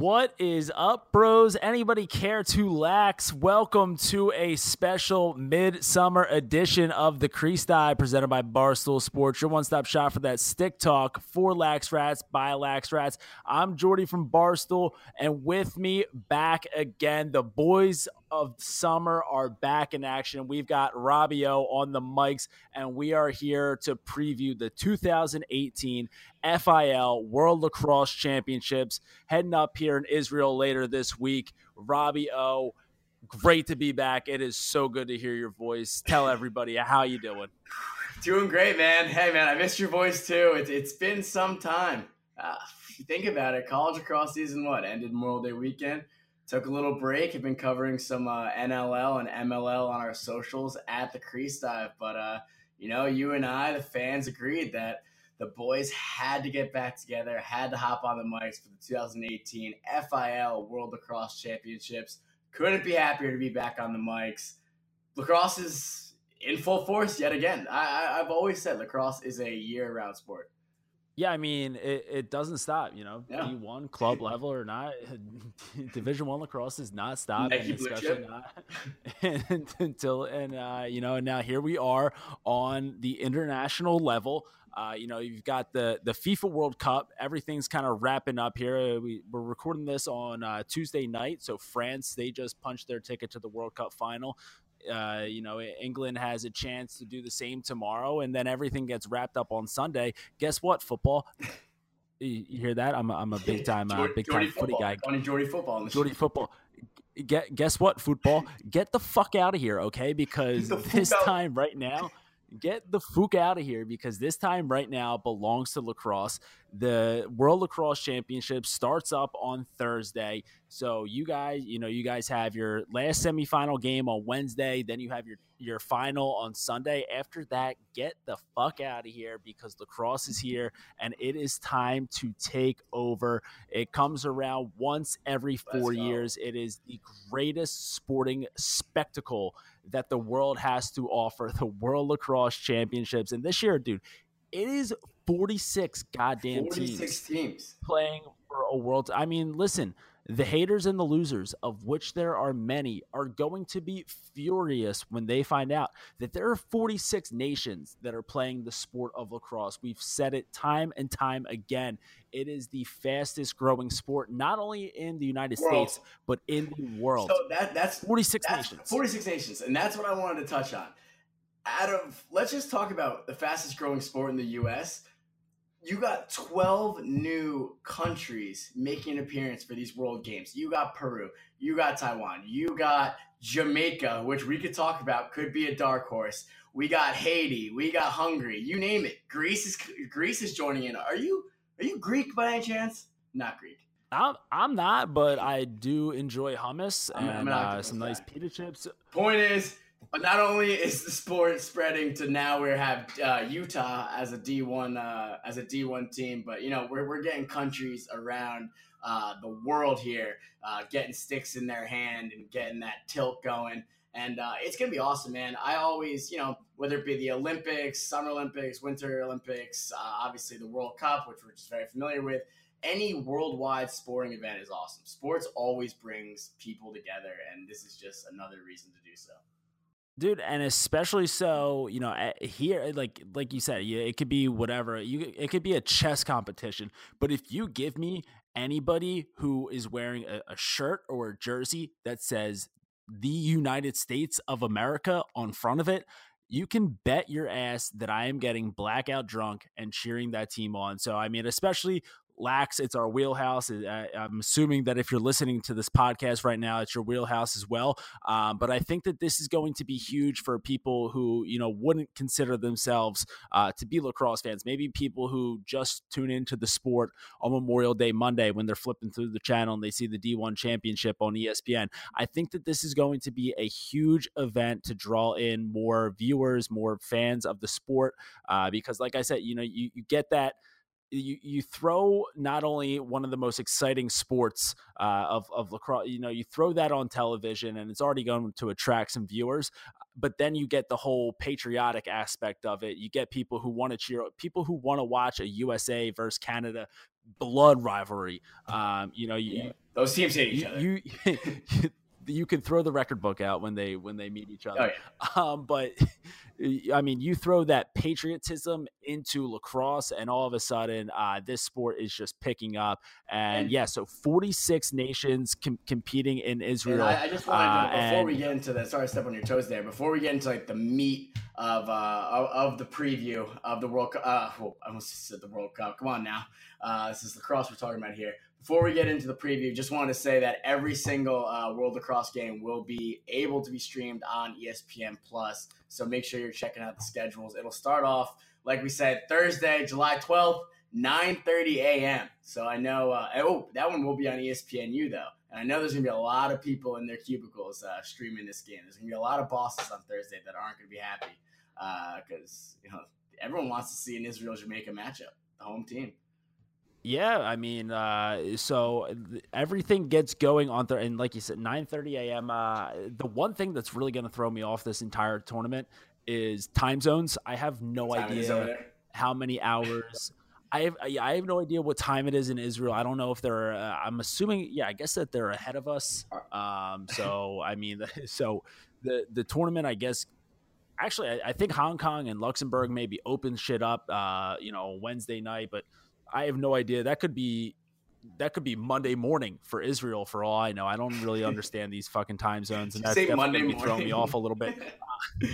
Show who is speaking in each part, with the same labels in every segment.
Speaker 1: What is up, bros? Anybody care to lax? Welcome to a special midsummer edition of the Crease Dive presented by Barstool Sports, your one stop shop for that stick talk for Lax Rats by Lax Rats. I'm Jordy from Barstool, and with me back again, the boys of summer are back in action. We've got Robbio on the mics, and we are here to preview the 2018 FIL World Lacrosse Championships heading up here in Israel later this week. Robbio, great to be back. It is so good to hear your voice. Tell everybody how you doing.
Speaker 2: Doing great, man. Hey, man, I missed your voice too. It, it's been some time. Uh, if you think about it, college lacrosse season what ended Memorial Day weekend took a little break. Have been covering some uh, NLL and MLL on our socials at the Crease Dive, but uh, you know, you and I, the fans, agreed that the boys had to get back together, had to hop on the mics for the 2018 FIL World Lacrosse Championships. Couldn't be happier to be back on the mics. Lacrosse is in full force yet again. I, I, have always said lacrosse is a year-round sport.
Speaker 1: Yeah, I mean it, it doesn't stop. You know, yeah. D one club level or not, Division one lacrosse does not stop, and especially not until and uh, you know. And now here we are on the international level. Uh, you know, you've got the the FIFA World Cup. Everything's kind of wrapping up here. We, we're recording this on uh, Tuesday night, so France they just punched their ticket to the World Cup final. Uh, you know, England has a chance to do the same tomorrow, and then everything gets wrapped up on Sunday. Guess what? Football. You, hear that? I'm a, I'm a big time uh, big time footy guy.
Speaker 2: On Jordy football.
Speaker 1: Jordy football. Get guess what? Football. Get the fuck out of here, okay? Because this time right now get the fuck out of here because this time right now belongs to lacrosse. The World Lacrosse Championship starts up on Thursday. So you guys, you know, you guys have your last semifinal game on Wednesday, then you have your your final on Sunday. After that, get the fuck out of here because lacrosse is here and it is time to take over. It comes around once every 4 years. It is the greatest sporting spectacle that the world has to offer, the World Lacrosse Championships. And this year, dude, it is 46 goddamn 46 teams,
Speaker 2: teams
Speaker 1: playing for a world. I mean, listen, the haters and the losers, of which there are many, are going to be furious when they find out that there are 46 nations that are playing the sport of lacrosse. We've said it time and time again. It is the fastest growing sport, not only in the United world. States, but in the world.
Speaker 2: So that, that's
Speaker 1: 46
Speaker 2: that's
Speaker 1: nations.
Speaker 2: 46 nations. And that's what I wanted to touch on. Out of, let's just talk about the fastest growing sport in the US you got 12 new countries making an appearance for these world games. You got Peru, you got Taiwan, you got Jamaica, which we could talk about, could be a dark horse. We got Haiti, we got Hungary, you name it. Greece is Greece is joining in. Are you are you Greek by any chance? Not Greek.
Speaker 1: I'm, I'm not, but I do enjoy hummus I'm, and I'm uh, some nice pita chips.
Speaker 2: Point is, but not only is the sport spreading to now we have uh, Utah as a D one uh, as a D one team, but you know we're we're getting countries around uh, the world here uh, getting sticks in their hand and getting that tilt going, and uh, it's gonna be awesome, man. I always you know whether it be the Olympics, Summer Olympics, Winter Olympics, uh, obviously the World Cup, which we're just very familiar with. Any worldwide sporting event is awesome. Sports always brings people together, and this is just another reason to do so
Speaker 1: dude and especially so you know eh, here eh, like like you said it could be whatever you it could be a chess competition but if you give me anybody who is wearing a, a shirt or a jersey that says the united states of america on front of it you can bet your ass that I am getting blackout drunk and cheering that team on. So, I mean, especially Lax, it's our wheelhouse. Uh, I'm assuming that if you're listening to this podcast right now, it's your wheelhouse as well. Um, but I think that this is going to be huge for people who, you know, wouldn't consider themselves uh, to be lacrosse fans. Maybe people who just tune into the sport on Memorial Day Monday when they're flipping through the channel and they see the D1 championship on ESPN. I think that this is going to be a huge event to draw in more viewers, more fans of the sport. Uh, because, like I said, you know, you, you get that – you you throw not only one of the most exciting sports uh, of of lacrosse, you know, you throw that on television, and it's already going to attract some viewers. But then you get the whole patriotic aspect of it. You get people who want to cheer, people who want to watch a USA versus Canada blood rivalry. Um, you know, you, yeah.
Speaker 2: those teams hate each
Speaker 1: you,
Speaker 2: other.
Speaker 1: You, you can throw the record book out when they when they meet each other.
Speaker 2: Oh, yeah.
Speaker 1: um, but I mean, you throw that patriotism into lacrosse, and all of a sudden, uh, this sport is just picking up. And, and yeah, so 46 nations com- competing in Israel.
Speaker 2: I, I, just wanted to, uh, before and, we get into the sorry, step on your toes there. Before we get into like the meat of uh, of, of the preview of the World Cup, uh, oh, I almost said the World Cup. Come on now, uh, this is lacrosse we're talking about here before we get into the preview, just wanted to say that every single uh, World Lacrosse game will be able to be streamed on ESPN Plus. So make sure you're checking out the schedules. It'll start off, like we said, Thursday, July 12th, 9:30 a.m. So I know. Uh, oh, that one will be on ESPNU though, and I know there's gonna be a lot of people in their cubicles uh, streaming this game. There's gonna be a lot of bosses on Thursday that aren't gonna be happy because uh, you know everyone wants to see an Israel Jamaica matchup, the home team.
Speaker 1: Yeah, I mean, uh, so everything gets going on there, and like you said, nine thirty a.m. Uh, the one thing that's really going to throw me off this entire tournament is time zones. I have no idea how many hours. I have I have no idea what time it is in Israel. I don't know if they're. Uh, I'm assuming, yeah, I guess that they're ahead of us. Um, so I mean, so the the tournament, I guess. Actually, I, I think Hong Kong and Luxembourg maybe open shit up. Uh, you know, Wednesday night, but I have no idea. That could be that could be Monday morning for Israel for all I know. I don't really understand these fucking time zones, and that's definitely Monday throwing me off a little bit.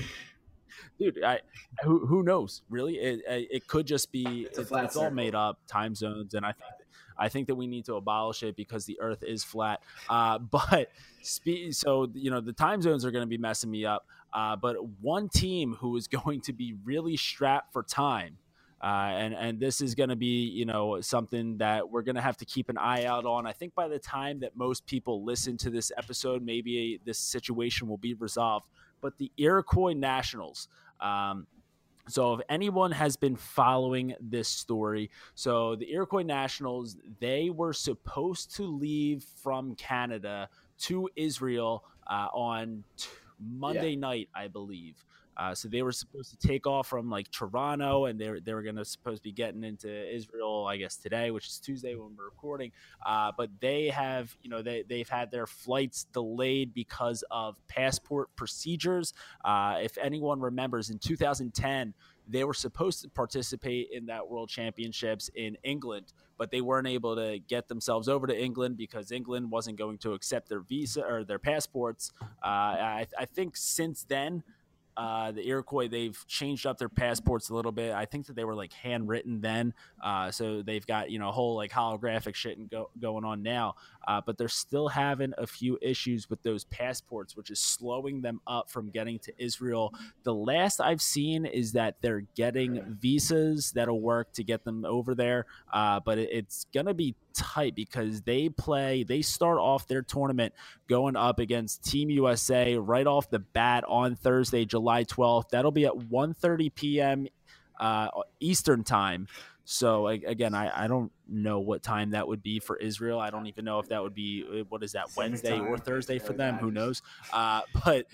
Speaker 1: dude, I who who knows? Really, it it could just be it's, it's all made up time zones, and I think I think that we need to abolish it because the Earth is flat. Uh, but spe- so you know the time zones are going to be messing me up. Uh, but one team who is going to be really strapped for time uh, and and this is going to be you know something that we're going to have to keep an eye out on. I think by the time that most people listen to this episode, maybe this situation will be resolved. But the Iroquois Nationals. Um, so if anyone has been following this story, so the Iroquois Nationals, they were supposed to leave from Canada to Israel uh, on t- Monday yeah. night, I believe. Uh, so they were supposed to take off from like Toronto, and they they were going to supposed to be getting into Israel, I guess today, which is Tuesday when we're recording. Uh, but they have, you know, they they've had their flights delayed because of passport procedures. Uh, if anyone remembers, in 2010 they were supposed to participate in that World Championships in England, but they weren't able to get themselves over to England because England wasn't going to accept their visa or their passports. Uh, I, I, think since then, uh, the Iroquois, they've changed up their passports a little bit. I think that they were like handwritten then, uh, so they've got you know whole like holographic shit and go, going on now. Uh, but they're still having a few issues with those passports, which is slowing them up from getting to Israel. The last I've seen is that they're getting visas that'll work to get them over there, uh, but it, it's gonna be tight because they play they start off their tournament going up against team usa right off the bat on thursday july 12th that'll be at 1.30 p.m uh, eastern time. So again I, I don't know what time that would be for israel. I don't even know if that would be uh, what is that wednesday or thursday for them? Who knows? Uh, but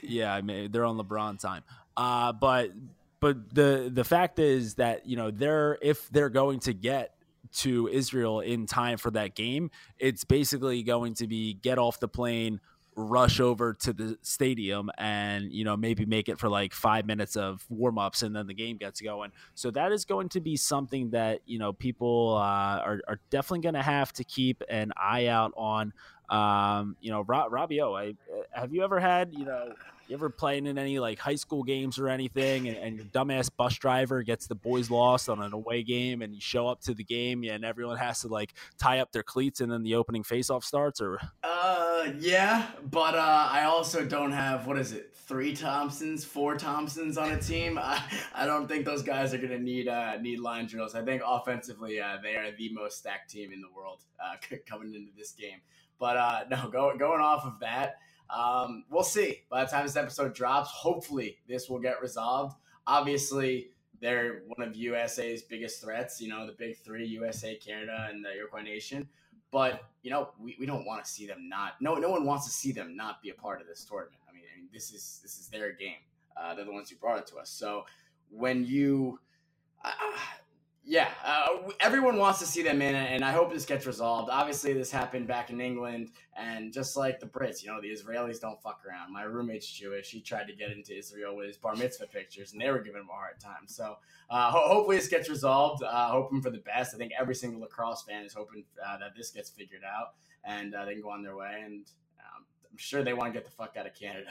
Speaker 1: yeah i mean they're on lebron time. Uh, but but the the fact is that you know they're if they're going to get to Israel in time for that game, it's basically going to be get off the plane, rush over to the stadium and you know maybe make it for like five minutes of warm-ups and then the game gets going. So that is going to be something that you know people uh, are, are definitely going to have to keep an eye out on. Um, you know Rob, Robbie o I, have you ever had you know you ever playing in any like high school games or anything, and, and, your dumbass bus driver gets the boys lost on an away game, and you show up to the game, and everyone has to like tie up their cleats, and then the opening faceoff starts? Or
Speaker 2: uh, yeah, but uh, I also don't have what is it, three Thompsons, four Thompsons on a team. I, I don't think those guys are gonna need uh, need line drills. I think offensively, uh, they are the most stacked team in the world uh, coming into this game. But uh, no, go, going off of that. Um, we'll see. By the time this episode drops, hopefully this will get resolved. Obviously, they're one of USA's biggest threats. You know, the big three: USA, Canada, and the Iroquois Nation. But you know, we, we don't want to see them not. No, no one wants to see them not be a part of this tournament. I mean, I mean this is this is their game. Uh, they're the ones who brought it to us. So when you uh, Yeah, uh, everyone wants to see them in, and I hope this gets resolved. Obviously, this happened back in England, and just like the Brits, you know, the Israelis don't fuck around. My roommate's Jewish; he tried to get into Israel with his bar mitzvah pictures, and they were giving him a hard time. So, uh, ho- hopefully, this gets resolved. Uh, hoping for the best. I think every single lacrosse fan is hoping uh, that this gets figured out, and uh, they can go on their way. And I'm sure they want to get the fuck out of Canada.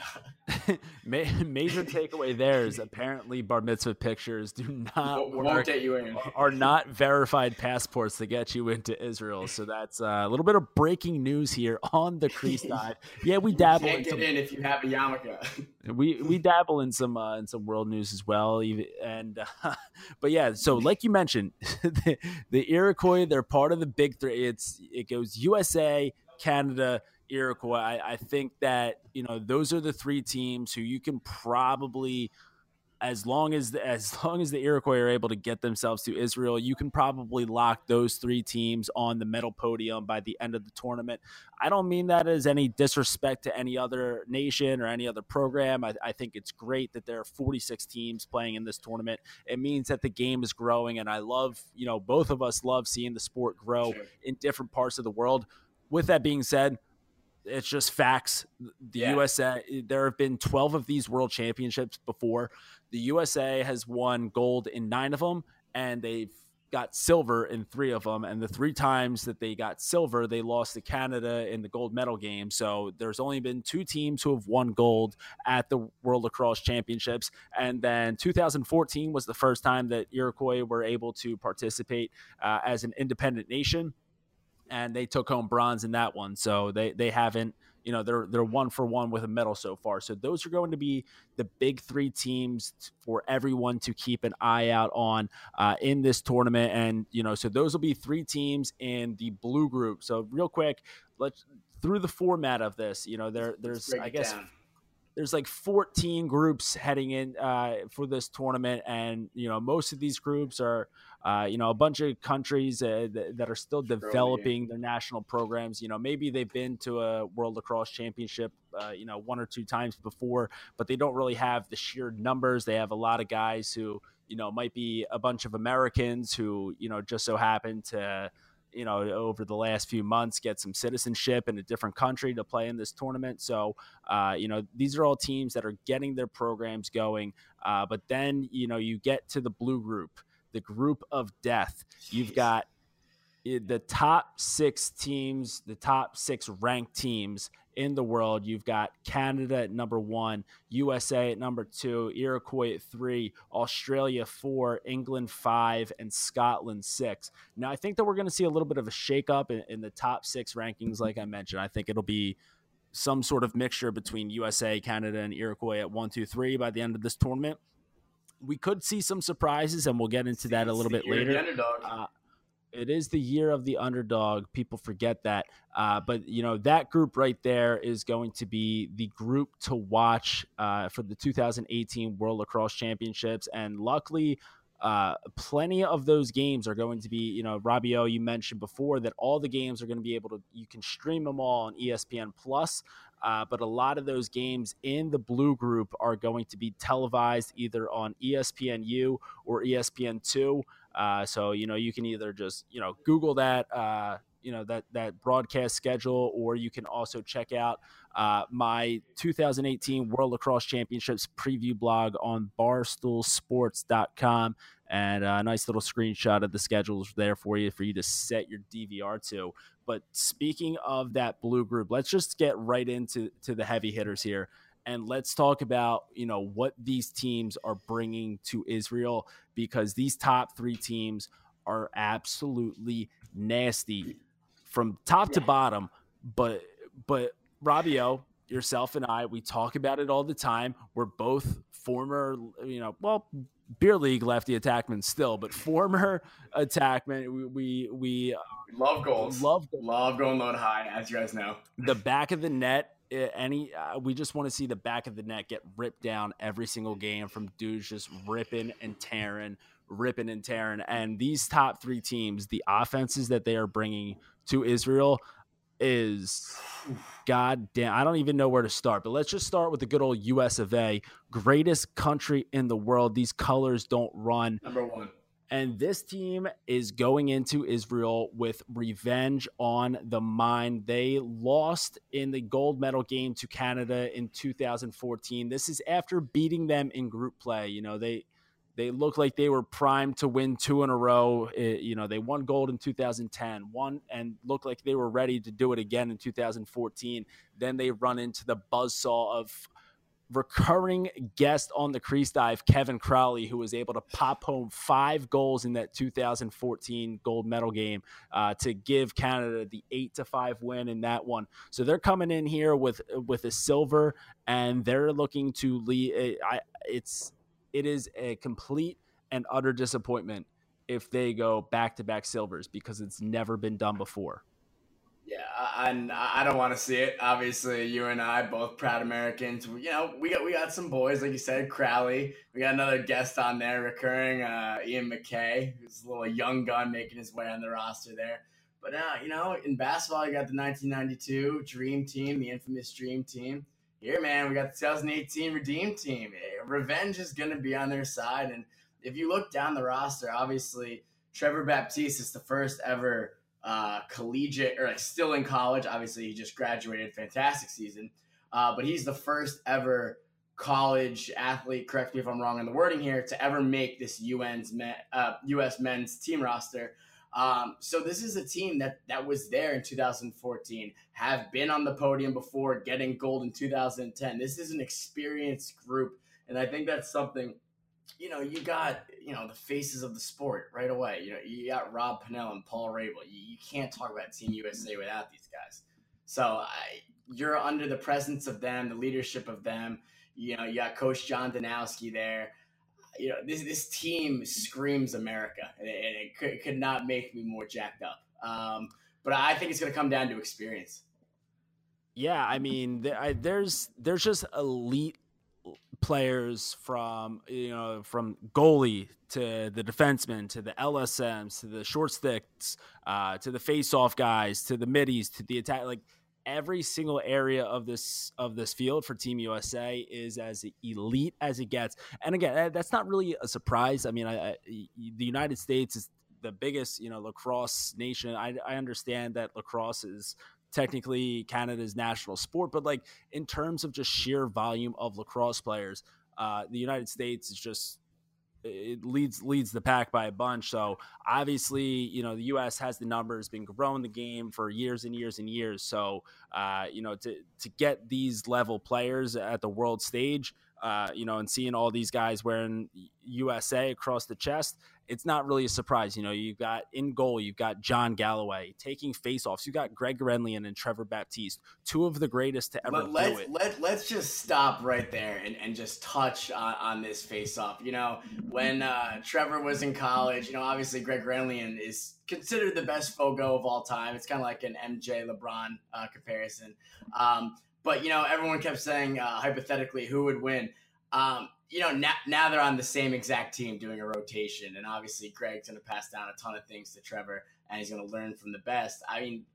Speaker 1: Major takeaway there is apparently bar mitzvah pictures do not
Speaker 2: won't, won't get you in.
Speaker 1: are not verified passports to get you into Israel. So that's uh, a little bit of breaking news here on the crease side. Yeah, we dabble. In some,
Speaker 2: in if you have a yarmulke.
Speaker 1: we we dabble in some uh, in some world news as well. And uh, but yeah, so like you mentioned, the, the Iroquois they're part of the big three. It's it goes USA, Canada. Iroquois. I, I, think that you know those are the three teams who you can probably, as long as the, as long as the Iroquois are able to get themselves to Israel, you can probably lock those three teams on the medal podium by the end of the tournament. I don't mean that as any disrespect to any other nation or any other program. I, I think it's great that there are 46 teams playing in this tournament. It means that the game is growing, and I love you know both of us love seeing the sport grow sure. in different parts of the world. With that being said it's just facts. The yeah. USA, there have been 12 of these world championships before. The USA has won gold in nine of them, and they've got silver in three of them. And the three times that they got silver, they lost to Canada in the gold medal game. So there's only been two teams who have won gold at the World Lacrosse Championships. And then 2014 was the first time that Iroquois were able to participate uh, as an independent nation and they took home bronze in that one. So they they haven't you know they're they're one for one with a medal so far. So those are going to be the big three teams for everyone to keep an eye out on uh, in this tournament. And you know, so those will be three teams in the blue group. So real quick, let's through the format of this. You know, there there's I guess. Down there's like 14 groups heading in uh, for this tournament, and you know most of these groups are uh, you know a bunch of countries uh, th- that are still developing their national programs. You know maybe they've been to a World Lacrosse Championship uh, you know one or two times before, but they don't really have the sheer numbers. They have a lot of guys who you know might be a bunch of Americans who you know just so happen to you know, over the last few months, get some citizenship in a different country to play in this tournament. So, uh, you know, these are all teams that are getting their programs going. Uh, but then, you know, you get to the blue group, the group of death. You've got eh, the top six teams, the top six ranked teams in the world. You've got Canada at number one, USA at number two, Iroquois at three, Australia four, England five, and Scotland six. Now, I think that we're going to see a little bit of a shakeup in, in the top six rankings, like I mentioned. I think it'll be some sort of mixture between USA, Canada, and Iroquois at one, two, three by the end of this tournament. We could see some surprises, and we'll get into that a little bit later. Uh, it is the year of the underdog. People forget that. Uh, but, you know, that group right there is going to be the group to watch uh, for the 2018 World Lacrosse Championships. And luckily, uh, plenty of those games are going to be, you know, Robbio, you mentioned before that all the games are going to be able to, you can stream them all on ESPN Plus. Uh, but a lot of those games in the blue group are going to be televised either on ESPNU or ESPN2. Uh, so you know you can either just you know Google that uh, you know that that broadcast schedule, or you can also check out uh, my 2018 World Lacrosse Championships preview blog on BarstoolSports.com, and a nice little screenshot of the schedules there for you for you to set your DVR to. But speaking of that blue group, let's just get right into to the heavy hitters here and let's talk about you know what these teams are bringing to Israel because these top three teams are absolutely nasty from top to bottom. But but Robbio, yourself and I, we talk about it all the time. We're both former, you know, well, beer league lefty attackmen still, but former attackmen. We we, we
Speaker 2: love goals.
Speaker 1: Love
Speaker 2: love going load high, as you guys know.
Speaker 1: The back of the net any uh, we just want to see the back of the net get ripped down every single game from dudes just ripping and tearing ripping and tearing and these top three teams the offenses that they are bringing to israel is god damn i don't even know where to start but let's just start with the good old us of a greatest country in the world these colors don't run
Speaker 2: number one
Speaker 1: And this team is going into Israel with revenge on the mind. They lost in the gold medal game to Canada in 2014. This is after beating them in group play. You know, they they looked like they were primed to win two in a row. It, you know, they won gold in 2010, won and looked like they were ready to do it again in 2014. Then they run into the buzzsaw of recurring guest on the crease dive, Kevin Crowley, who was able to pop home five goals in that 2014 gold medal game uh, to give Canada the eight to five win in that one. So they're coming in here with with a silver, and they're looking to lead. I, it's it is a complete and utter disappointment if they go back to back silvers because it's never been done before.
Speaker 2: Yeah, and I, I don't want to see it. Obviously, you and I both proud Americans. You know, we got we got some boys, like you said, Crowley. We got another guest on there, recurring uh, Ian MacKay, who's a little young gun making his way on the roster there. But uh, you know, in basketball, you got the 1992 Dream Team, the infamous Dream Team. Here, man, we got the 2018 Redeem Team. Revenge is going to be on their side, and if you look down the roster, obviously Trevor Baptiste is the first ever uh, collegiate or like still in college. Obviously, he just graduated. Fantastic season. Uh, but he's the first ever college athlete. Correct me if I'm wrong in the wording here to ever make this UN's uh, U.S. men's team roster. Um, so this is a team that that was there in 2014, have been on the podium before, getting gold in 2010. This is an experienced group, and I think that's something you know, you got you know the faces of the sport right away. You know, you got Rob Pannell and Paul Rabil. You, you can't talk about Team USA without these guys. So I, you're under the presence of them, the leadership of them. You know, you got Coach John Danowski there. You know, this this team screams America, and it, it, could, could, not make me more jacked up. Um, but I think it's going to come down to experience.
Speaker 1: Yeah, I mean, there's there's just elite players from you know from goalie to the defenseman to the LSMs to the short sticks uh, to the face-off guys to the middies to the attack like every single area of this of this field for Team USA is as elite as it gets. And again, that's not really a surprise. I mean, I, I, the United States is the biggest you know lacrosse nation. I, I understand that lacrosse is technically Canada's national sport, but like in terms of just sheer volume of lacrosse players, uh, the United States is just it leads leads the pack by a bunch. So obviously, you know, the U.S. has the numbers, been growing the game for years and years and years. So uh, you know, to to get these level players at the world stage, uh, you know, and seeing all these guys wearing USA across the chest, it's not really a surprise. You know, you've got in goal, you've got John Galloway taking faceoffs. You've got Greg Gurenlian and Trevor Baptiste, two of the greatest to ever
Speaker 2: but let's,
Speaker 1: do it.
Speaker 2: Let, let's just stop right there and, and just touch on, on this faceoff. You know, when uh, Trevor was in college, you know, obviously Greg Gurenlian is considered the best Fogo of all time. It's kind of like an MJ LeBron uh, comparison. Um, but, you know, everyone kept saying, uh, hypothetically, who would win? Um, you know, now, now they're on the same exact team doing a rotation. And obviously, Greg's going to pass down a ton of things to Trevor and he's going to learn from the best. I mean,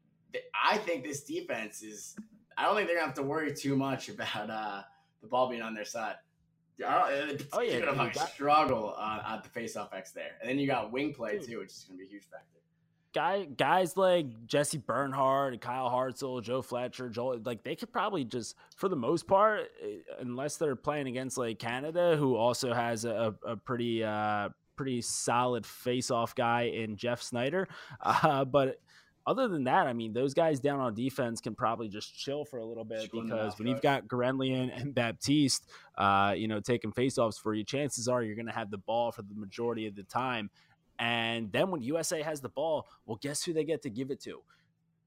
Speaker 2: I think this defense is, I don't think they're going to have to worry too much about uh, the ball being on their side. oh, yeah. Going to struggle uh, at the faceoff X there. And then you got wing play, too, which is going to be a huge factor
Speaker 1: guy guys like Jesse Bernhardt, Kyle Hartzell, Joe Fletcher, Joel like they could probably just for the most part, eh, unless they're playing against like Canada, who also has a, a pretty uh pretty solid face off guy in Geoff Snider. Uh, but other than that, I mean, those guys down on defense can probably just chill for a little bit chill because when you've got Gurenlian and Baptiste, uh, you know, taking faceoffs for you, chances are you're going to have the ball for the majority of the time. And then when USA has the ball, well, guess who they get to give it to?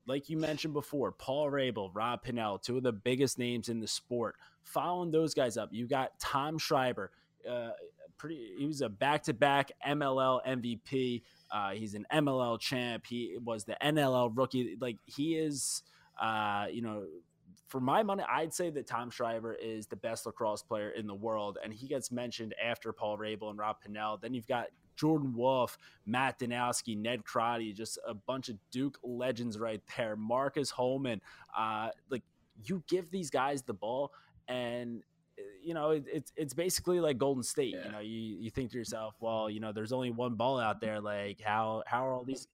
Speaker 1: Like you mentioned before, Paul Rabil, Rob Pannell, two of the biggest names in the sport. Following those guys up, you got Tom Schreiber. Uh, pretty, he was a back-to-back MLL MVP. Uh, he's an MLL champ. He was the NLL rookie. Like he is, uh, you know, for my money, I'd say that Tom Schreiber is the best lacrosse player in the world, and he gets mentioned after Paul Rabil and Rob Pannell. Then you've got Jordan Wolf, Matt Danowski, Ned Crotty, just a bunch of Duke legends right there. Marcus Holman, uh, like you give these guys the ball and you know, it, it's it's basically like Golden State.
Speaker 2: Yeah.
Speaker 1: You know, you you think to yourself, well, you know, there's only one ball out there. Like how how are all these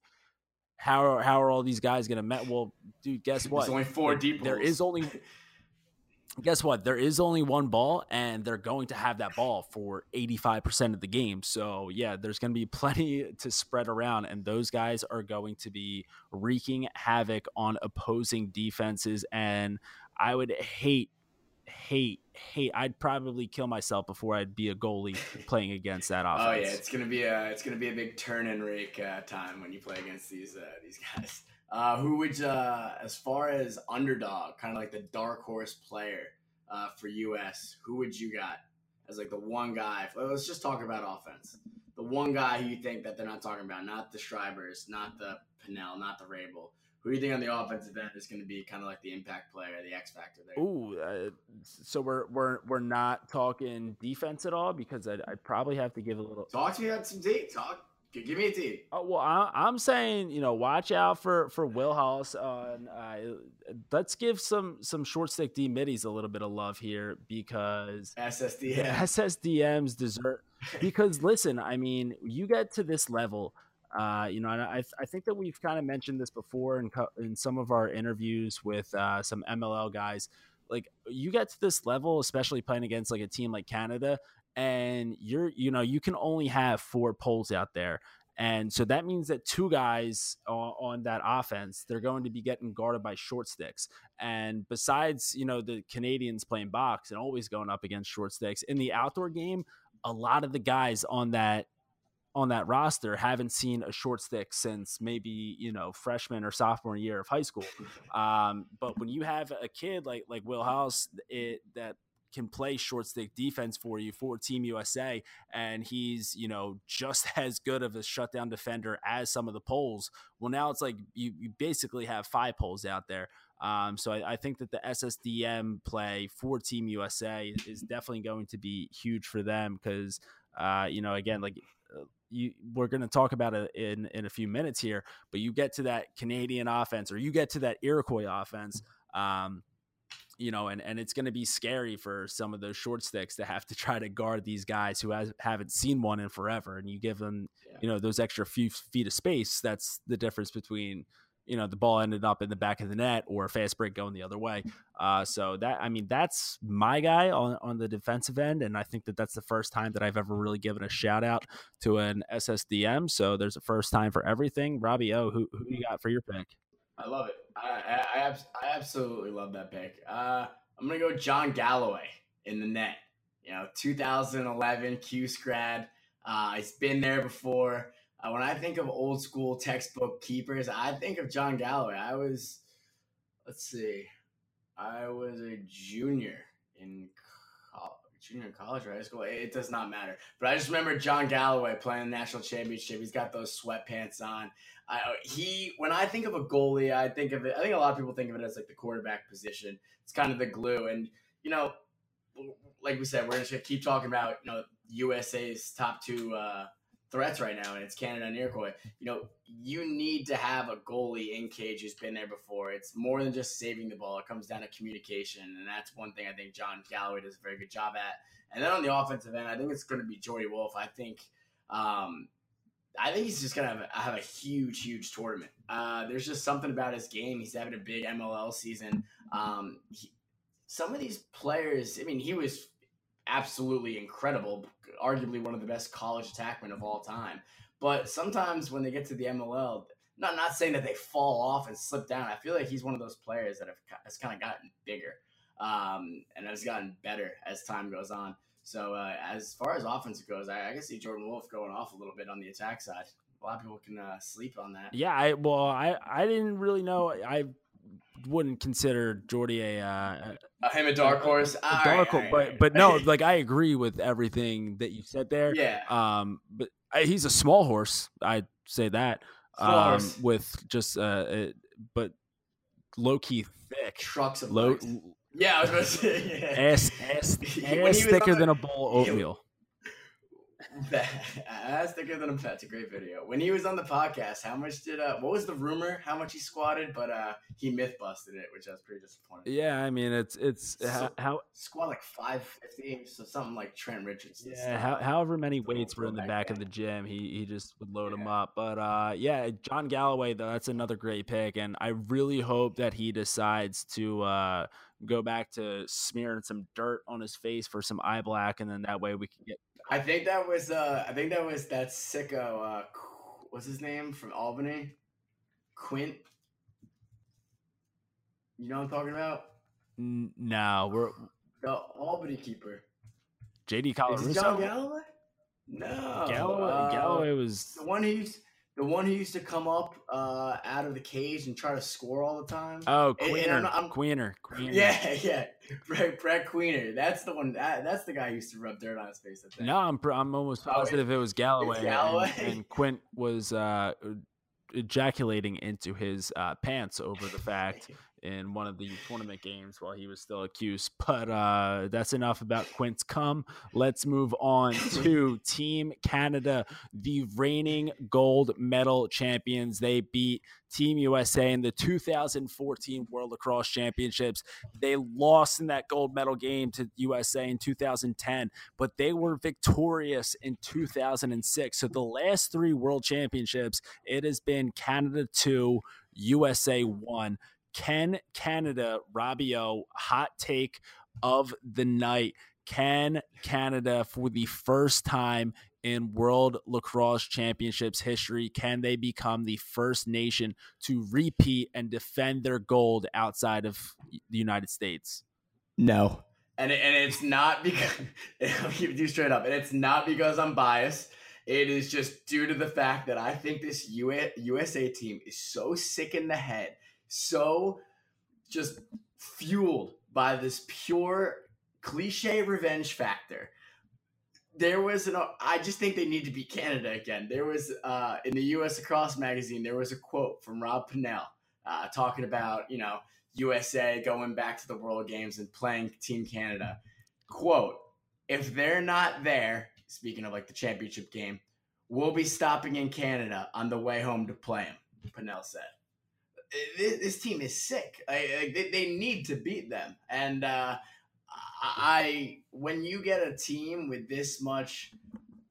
Speaker 1: how are how are all these guys gonna met? Well, dude, guess what?
Speaker 2: There's only four deep.
Speaker 1: There
Speaker 2: holes.
Speaker 1: is only guess what? There is only one ball, and they're going to have that ball for 85% of the game. So, yeah, there's going to be plenty to spread around, and those guys are going to be wreaking havoc on opposing defenses. And I would hate, hate, hate. I'd probably kill myself before I'd be a goalie playing against that offense.
Speaker 2: Oh yeah, it's gonna be a it's gonna be a big turn and rake uh, time when you play against these uh, these guys. Uh, who would uh, as far as underdog, kind of like the dark horse player uh, for US? Who would you got as like the one guy? Let's just talk about offense. The one guy who you think that they're not talking about, not the Schreibers, not the Pannell, not the Rabil. Who do you think on the offensive end is going to be kind of like the impact player, the X factor there?
Speaker 1: Ooh, uh, so we're we're we're not talking defense at all because I'd, I'd probably have to give a little.
Speaker 2: Talk to me about some D. Talk. Give me a team.
Speaker 1: Oh, well, I, I'm saying you know watch out for for Will Haus on. Uh, let's give some some short stick D middies a little bit of love here because
Speaker 2: SSD.
Speaker 1: the SSDMs deserve. Because listen, I mean, you get to this level. Uh, you know, and I, I think that we've kind of mentioned this before in, co- in some of our interviews with uh, some MLL guys. Like, you get to this level, especially playing against like a team like Canada, and you're, you know, you can only have four poles out there. And so that means that two guys on, on that offense, they're going to be getting guarded by short sticks. And besides, you know, the Canadians playing box and always going up against short sticks in the outdoor game, a lot of the guys on that on that roster haven't seen a short stick since maybe you know freshman or sophomore year of high school. Um, but when you have a kid like like Will Haus, it that can play short stick defense for you for Team USA, and he's you know just as good of a shutdown defender as some of the poles. Well, now it's like you, you basically have five poles out there. Um, so I, I think that the SSDM play for Team USA is definitely going to be huge for them because uh, you know again like uh, you we're going to talk about it in in a few minutes here, but you get to that Canadian offense or you get to that Iroquois offense. Um, you know, and, and it's going to be scary for some of those short sticks to have to try to guard these guys who has, haven't seen one in forever. And you give them,
Speaker 2: Yeah.
Speaker 1: you know, those extra few feet of space. That's the difference between, you know, the ball ended up in the back of the net or a fast break going the other way. Uh, so that, I mean, that's my guy on, on the defensive end. And I think that that's the first time that I've ever really given a shout out to an SSDM. So there's a first time for everything. Robbie O, who, who you got for your pick?
Speaker 2: I love it. I I, I, I absolutely love that pick. Uh, I'm gonna go John Galloway in the net. You know, 2011 Q grad. Uh, he's been there before. Uh, when I think of old school textbook keepers, I think of John Galloway. I was, let's see, I was a junior in junior college or high school. It, does not matter. But I just remember John Galloway playing the national championship. He's got those sweatpants on. I, he when I think of a goalie, I think of it. I think a lot of people think of it as like the quarterback position. It's kind of the glue, and you know, like we said, we're just gonna keep talking about you know USA's top two uh, threats right now, and it's Canada and Iroquois. You know, you need to have a goalie in cage who's been there before. It's more than just saving the ball. It comes down to communication, and that's one thing I think John Galloway does a very good job at. And then on the offensive end, I think it's going to be Jordy Wolf. I think. Um, I think he's just gonna have a, have a huge, huge tournament. Uh, there's just something about his game. He's having a big MLL season. Um, he, some of these players, I mean, he was absolutely incredible, arguably one of the best college attackmen of all time. But sometimes when they get to the MLL, not not saying that they fall off and slip down. I feel like he's one of those players that have has kind of gotten bigger um, and has gotten better as time goes on. So uh, as far as offense goes, I, I can see Jordan Wolf going off a little bit on the attack side. A lot of people can uh, sleep on that.
Speaker 1: Yeah, I well, I I didn't really know. I wouldn't consider Jordy a, uh,
Speaker 2: Uh, him a dark horse,
Speaker 1: a
Speaker 2: right,
Speaker 1: dark horse,
Speaker 2: right,
Speaker 1: but
Speaker 2: right.
Speaker 1: but no, like I agree with everything that you said there.
Speaker 2: yeah,
Speaker 1: Um, but I, he's a small horse. I'd say that. Um, with just uh, it, but low key thick,
Speaker 2: trucks of
Speaker 1: low.
Speaker 2: Yeah, I was to say. Yeah.
Speaker 1: ass ass, ass thicker than a bowl of oatmeal.
Speaker 2: That's thicker than a pet's a great video. When he was on the podcast, how much did uh what was the rumor? How much he squatted? But uh he myth busted it, which I was pretty disappointed.
Speaker 1: Yeah, I mean it's it's so, how, how
Speaker 2: squat like five fifty, so something like Trent Richardson.
Speaker 1: Yeah, how, however many weights were in the back of the gym, he he just would load yeah. them up. But uh yeah, John Galloway though that's another great pick, and I really hope that he decides to uh go back to smearing some dirt on his face for some eye black, and then that way we can get
Speaker 2: I think that was uh I think that was that sicko uh what's his name from Albany? Quint. You know what I'm talking about?
Speaker 1: No, we're
Speaker 2: the Albany keeper.
Speaker 1: JD Colarusso.
Speaker 2: John Galloway? No.
Speaker 1: Galloway, uh, Galloway was
Speaker 2: the one who's the one who used to come up uh, out of the cage and try to score all the time.
Speaker 1: Oh, Queener, and, I'm, Queener, Queener.
Speaker 2: Yeah, yeah, Brett, Brett Queener. That's the one. That, that's the guy who used to rub dirt on his face.
Speaker 1: No, I'm I'm almost positive oh, it, it, was Galloway.
Speaker 2: Galloway.
Speaker 1: And, and, Quint was uh, ejaculating into his uh, pants over the fact in one of the tournament games while he was still accused. But uh, that's enough about Quint's come. Let's move on to Team Canada, the reigning gold medal champions. They beat Team USA in the 2014 World Lacrosse Championships. They lost in that gold medal game to USA in 2010, but they were victorious in 2006. So the last three World Championships, it has been Canada 2, USA 1. Can Canada, Robbio, hot take of the night? Can Canada, for the first time in World Lacrosse Championships history, can they become the first nation to repeat and defend their gold outside of the United States?
Speaker 2: No. And, it, and it's not because, I'll keep you straight up, and it's not because I'm biased. It is just due to the fact that I think this USA team is so sick in the head so just fueled by this pure cliche revenge factor. There was an I just think they need to beat Canada again. There was uh, in the U.S. Lacrosse magazine there was a quote from Rob Pannell uh, talking about you know USA going back to the World Games and playing Team Canada. Quote: If they're not there, speaking of like the championship game, we'll be stopping in Canada on the way home to play them. Pannell said this, this team is sick. I, I, they, they need to beat them. And uh, I, when you get a team with this much,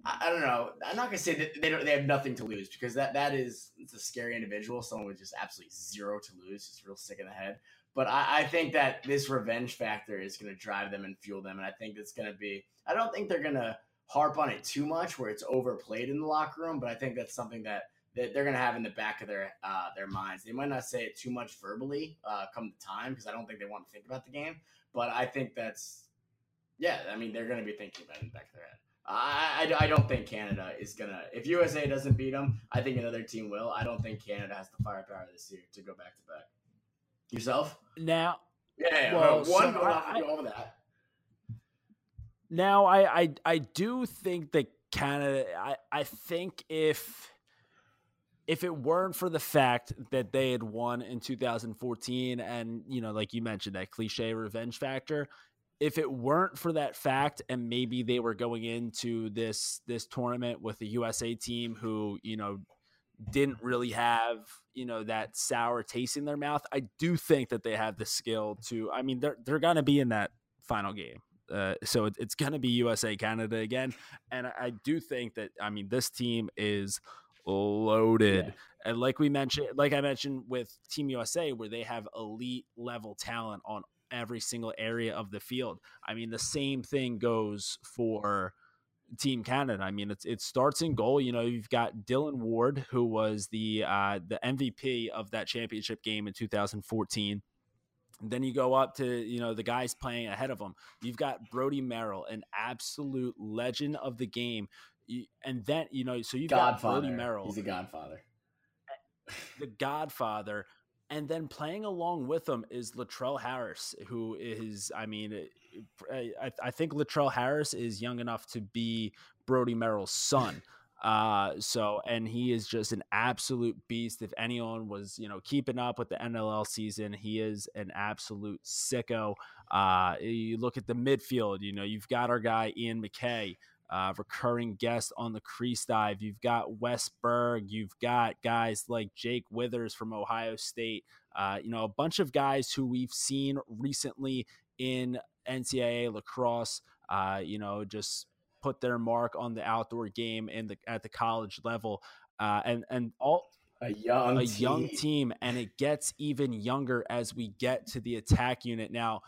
Speaker 2: I, I, don't know. I'm not gonna say that they don't. They have nothing to lose because that that is it's a scary individual. Someone with just absolutely zero to lose, just real sick in the head. But I, I think that this revenge factor is going to drive them and fuel them, and I think it's going to be. I don't think they're going to harp on it too much where it's overplayed in the locker room, but I think that's something that that they're going to have in the back of their uh, their minds. They might not say it too much verbally uh, come the time because I don't think they want to think about the game. But I think that's yeah. I mean, they're going to be thinking about it in the back of their head. I, I, I don't think Canada is gonna. If USA doesn't beat them, I think another team will. I don't think Canada has the firepower this year to go back to back. Yourself
Speaker 1: now?
Speaker 2: Yeah, well, one so going off of that.
Speaker 1: Now, I, I I do think that Canada. I I think if if it weren't for the fact that they had won in 2014 and you know like you mentioned that cliche revenge factor if it weren't for that fact and maybe they were going into this this tournament with the USA team who you know didn't really have you know that sour taste in their mouth I do think that they have the skill to I mean they're they're going to be in that final game. Uh, so it, it's going to be USA Canada again. And I, I do think that I mean this team is loaded. Yeah. And like we mentioned, like I mentioned with Team USA, where they have elite level talent on every single area of the field. I mean, the same thing goes for Team Canada. I mean, it's it starts in goal. You know, you've got Dillon Ward, who was the uh, the MVP of that championship game in 2014. then you go up to you know the guys playing ahead of them. You've got Brody Merrill, an absolute legend of the game, and then you know, so you got Brody Merrill.
Speaker 2: He's a Godfather.
Speaker 1: The Godfather, and then playing along with him is Latrell Harris, who is, I mean, I, I think Latrell Harris is young enough to be Brody Merrill's son. Uh, so, and he is just an absolute beast. If anyone was, you know, keeping up with the NLL season, he is an absolute sicko. Uh, you look at the midfield, you know, you've got our guy Ian MacKay, uh, recurring guest on the crease dive. You've got Wes Berg. You've got guys like Jake Withers from Ohio State. Uh, you know, a bunch of guys who we've seen recently in NCAA lacrosse. Uh, you know, just put their mark on the outdoor game in the at the college level, uh, and and all
Speaker 2: a young
Speaker 1: a
Speaker 2: team.
Speaker 1: young team, and it gets even younger as we get to the attack unit. Now,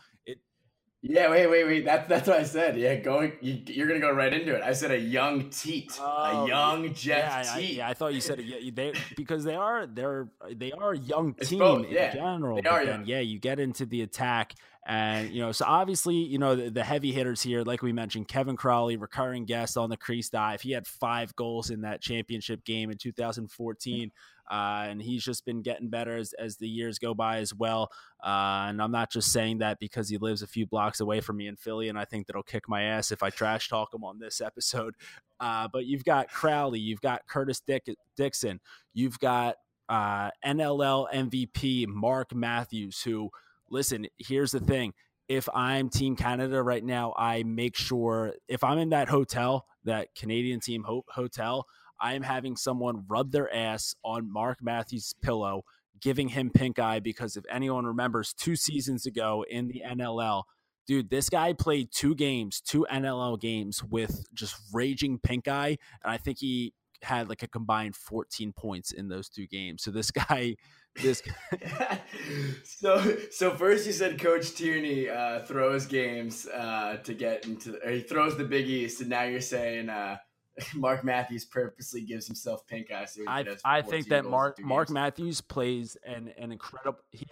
Speaker 2: Yeah, wait, wait, wait. That's that's what I said. Yeah, going. You, you're gonna go right into it. I said a young Teat,
Speaker 1: Oh,
Speaker 2: a young Jeff
Speaker 1: yeah, I, yeah, I thought you said it. Yeah, they because they are they're they are a young team
Speaker 2: both,
Speaker 1: in
Speaker 2: yeah.
Speaker 1: general.
Speaker 2: They are
Speaker 1: then, yeah, you get into the attack, and you know, so obviously, you know, the, the heavy hitters here, like we mentioned, Kevin Crowley, recurring guest on the crease dive. He had five goals in that championship game in 2014. Uh, and he's just been getting better as, as the years go by as well. Uh, and I'm not just saying that because he lives a few blocks away from me in Philly, and I think that'll kick my ass if I trash talk him on this episode. Uh, but you've got Crowley, you've got Curtis Dick- Dickson, you've got uh, NLL MVP Mark Matthews, who, listen, here's the thing. If I'm Team Canada right now, I make sure if I'm in that hotel, that Canadian team ho- hotel, I am having someone rub their ass on Mark Matthews' pillow, giving him pink eye because if anyone remembers two seasons ago in the NLL, dude, this guy played two games, two NLL games with just raging pink eye. And I think he had like a combined 14 points in those two games. So this guy, this
Speaker 2: so so first you said Coach Tierney uh, throws games uh, to get into, or he throws the Big East, and now you're saying uh, Mark Matthews purposely gives himself pink eye. So
Speaker 1: I I think that Mark Mark
Speaker 2: games.
Speaker 1: Matthews plays an an incredible he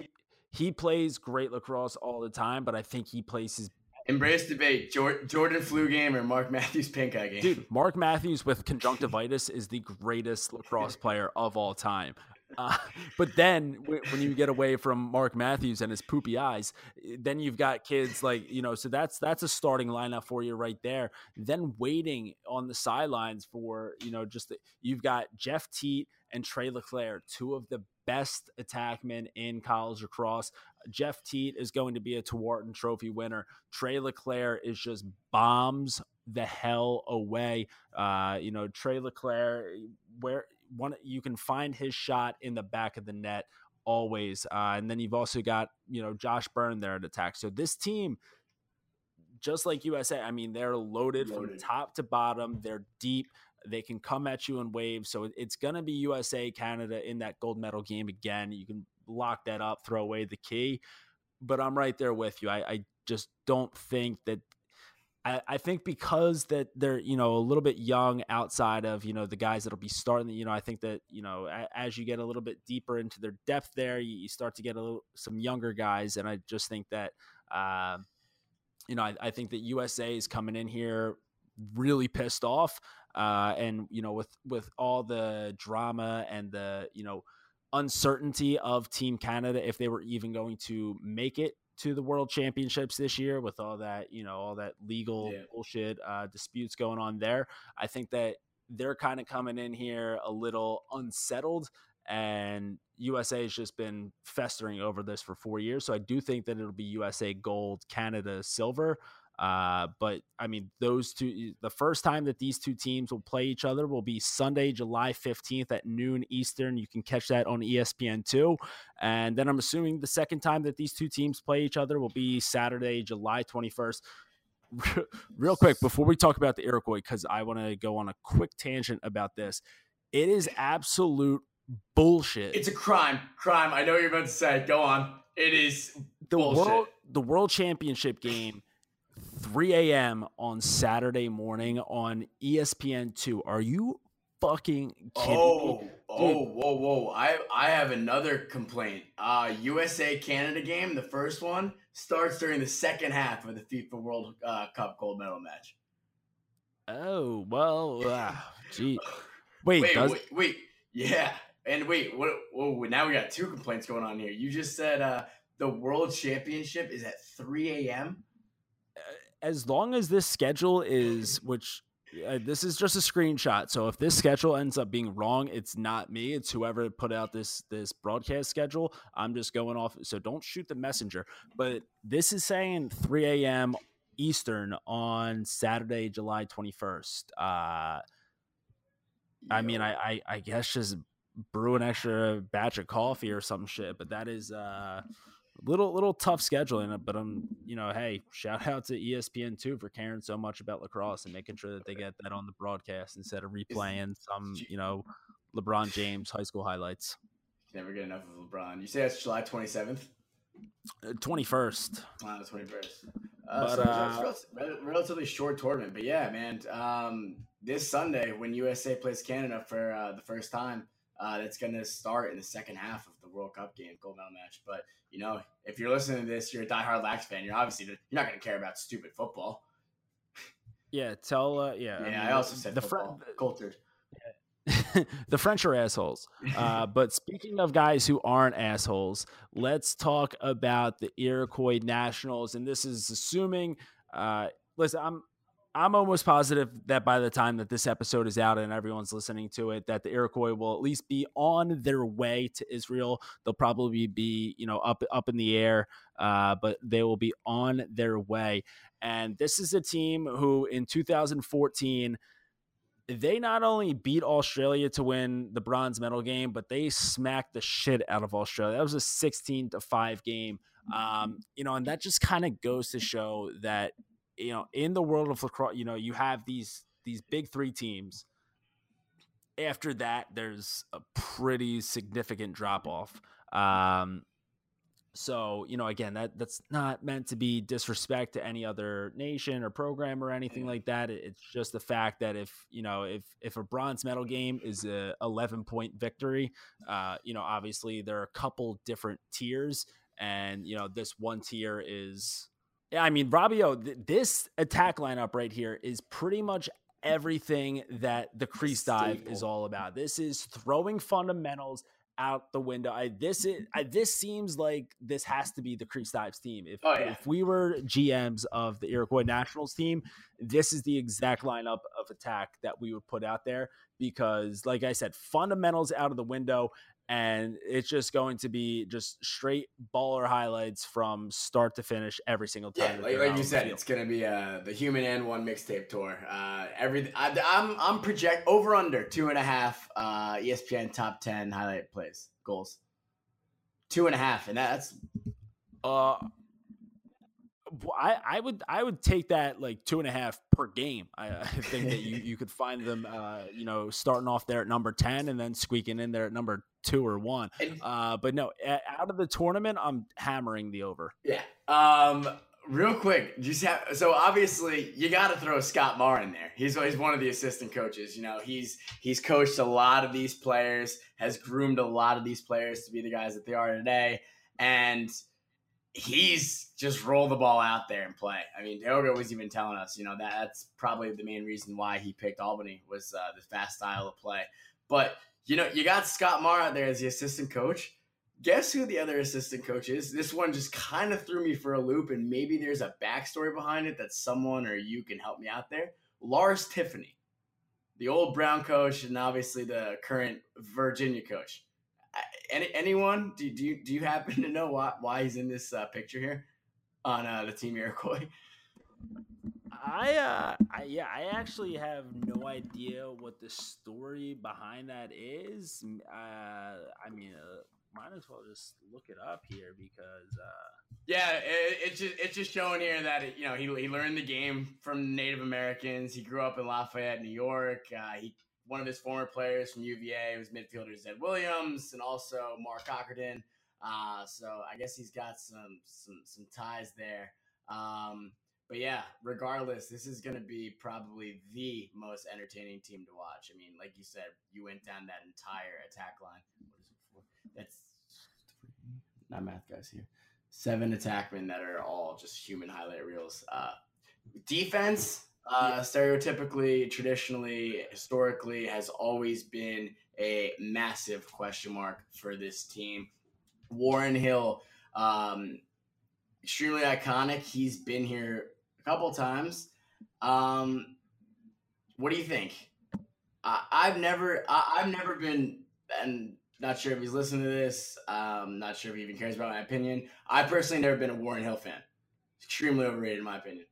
Speaker 1: he plays great lacrosse all the time, but I think he plays his
Speaker 2: Embrace debate: Jordan flu game or Mark Matthews pink eye game?
Speaker 1: dude. Mark Matthews with conjunctivitis is the greatest lacrosse player of all time. Uh, but then w- when you get away from Mark Matthews and his poopy eyes, then you've got kids like you know. So that's that's a starting lineup for you right there. Then waiting on the sidelines for you know just the, you've got Jeff Teat and Trey LeClaire, two of the best attackmen in college lacrosse. Jeff Teat is going to be a Tewaaraton Trophy winner. Trey LeClaire is just bombs the hell away. Uh, you know, Trey LeClaire, where one you can find his shot in the back of the net always. Uh, and then you've also got you know Josh Byrne there at attack. So this team, just like USA, I mean, they're loaded, from top to bottom. They're deep. They can come at you in waves. So it's going to be USA Canada in that gold medal game again. You can lock that up, throw away the key. But I'm right there with you. I, I just don't think that. I, think because that they're you know a little bit young outside of you know the guys that'll be starting. You know I think that you know as you get a little bit deeper into their depth there, you, start to get a little some younger guys, and I just think that um, you know I, I think that USA is coming in here really pissed off, uh, and you know with with all the drama and the you know uncertainty of Team Canada if they were even going to make it to the World Championships this year with all that you know all that legal
Speaker 2: Yeah.
Speaker 1: bullshit uh, disputes going on there. I think that they're kind of coming in here a little unsettled and USA has just been festering over this for four years. So I do think that it'll be USA gold, Canada silver. Uh, but I mean, those two, the first time that these two teams will play each other will be Sunday, July 15th at noon Eastern. You can catch that on E ESPN2. And then I'm assuming the second time that these two teams play each other will be Saturday, July 21st. Real quick, before we talk about the Iroquois, because I want to go on a quick tangent about this. It is absolute bullshit.
Speaker 2: It's a crime. Crime. I know what you're about to say. Go on. It is
Speaker 1: the
Speaker 2: bullshit.
Speaker 1: world the world championship game 3 a.m on saturday morning on E espn2 are you fucking kidding
Speaker 2: Oh,
Speaker 1: me
Speaker 2: oh, whoa, whoa! I I have another complaint. Uh, USA Canada game, the first one starts during the second half of the FIFA World uh, Cup gold medal match.
Speaker 1: oh well ah, gee wait,
Speaker 2: Wait,
Speaker 1: does
Speaker 2: wait, wait, yeah, and wait, what? Whoa, now we got two complaints going on here. You just said uh, the World Championship is at 3 a.m.
Speaker 1: as long as this schedule is which uh, this is just a screenshot so if this schedule ends up being wrong it's not me it's whoever put out this this broadcast schedule i'm just going off so don't shoot the messenger but this is saying 3 a.m Eastern on Saturday, July 21st. Uh, I mean, I, I, I guess just brew an extra batch of coffee or some shit, but that is uh little little tough scheduling but i'm you know hey shout out to espn2 for caring so much about lacrosse and making sure that they get that on the broadcast instead of replaying some you know lebron james high school highlights.
Speaker 2: Never get enough of lebron. You say it's july 27th
Speaker 1: 21st
Speaker 2: wow 21st uh, but, so uh, relatively short tournament but yeah man um, this sunday when usa plays canada for uh, the first time uh, that's going to start in the second half of World Cup game, gold medal match. But you know, if you're listening to this, you're a diehard Lax fan. You're obviously you're not going to care about stupid football.
Speaker 1: Yeah, tell. Uh,
Speaker 2: yeah, yeah. I, mean, I also said the football. Fr- cultured.
Speaker 1: the French are assholes. Uh, but speaking of guys who aren't assholes, let's talk about the Iroquois Nationals. And this is assuming. Uh, listen, I'm I'm almost positive that by the time that this episode is out and everyone's listening to it, that the Iroquois will at least be on their way to Israel. They'll probably be, you know, up up in the air, uh, but they will be on their way. And this is a team who, in 2014, they not only beat Australia to win the bronze medal game, but they smacked the shit out of Australia. That was a 16 to five game. Um, you know, and that just kind of goes to show that you know, in the world of lacrosse, you know, you have these these big three teams. After that, there's a pretty significant drop off. Um, so you know, again, that that's not meant to be disrespect to any other nation or program or anything like that. It's just the fact that if you know if if a bronze medal game is a 11 point victory, uh, you know, obviously there are a couple different tiers, and you know this one tier is I mean, Robbio, th- this attack lineup right here is pretty much everything that the crease dive is all about. This is throwing fundamentals out the window. I this is I, this seems like this has to be the crease dives team. If oh, yeah. if we were GMs of the Iroquois Nationals team, this is the exact lineup of attack that we would put out there because, like I said, fundamentals out of the window and it's just going to be just straight baller highlights from start to finish every single time.
Speaker 2: Yeah, like, like you said, it's going to be uh, the Human AND1 mixtape tour. Uh, every I, am I'm, I'm project over under two and a half uh, ESPN top ten highlight plays goals. Two and a half, and that's
Speaker 1: uh I, I would I would take that like two and a half per game. I, I think that you, you could find them, uh, you know, starting off there at number ten and then squeaking in there at number two or one. Uh, but no, out of the tournament, I'm hammering the over.
Speaker 2: Yeah. Um, real quick, just have, so obviously you got to throw Scott Marr in there. He's he's one of the assistant coaches. You know, he's he's coached a lot of these players, has groomed a lot of these players to be the guys that they are today, and he's just roll the ball out there and play. I mean, Diogo was even telling us, you know, that, that's probably the main reason why he picked Albany was uh, the fast style of play. But you know, you got Scott Marr out there as the assistant coach. Guess who the other assistant coach is? This one just kind of threw me for a loop, and maybe there's a backstory behind it that someone or you can help me out there. Lars Tiffany, the old Brown coach, and obviously the current Virginia coach any anyone do, do you do you happen to know why why he's in this uh, picture here on uh, the team Iroquois?
Speaker 1: I uh I, yeah I actually have no idea what the story behind that is. Uh, I mean, uh, might as well just look it up here because uh
Speaker 2: yeah it, it's just it's just showing here that it, you know he, he learned the game from native americans he grew up in lafayette new york uh, he one of his former players from UVA was midfielder Zed Williams and also Mark Cockerton. Uh, so I guess he's got some some some ties there. Um, but yeah, regardless, this is going to be probably the most entertaining team to watch. I mean, like you said, you went down that entire attack line. What is it for? That's not math guys here. Seven attackmen that are all just human highlight reels. Uh, defense, uh, stereotypically, traditionally, historically, has always been a massive question mark for this team. Warren Hill, um, extremely iconic. He's been here a couple times. Um, what do you think? I, have never, I, have never been, and not sure if he's listening to this. Um, not sure if he even cares about my opinion. I personally never been a Warren Hill fan. Extremely overrated, in my opinion.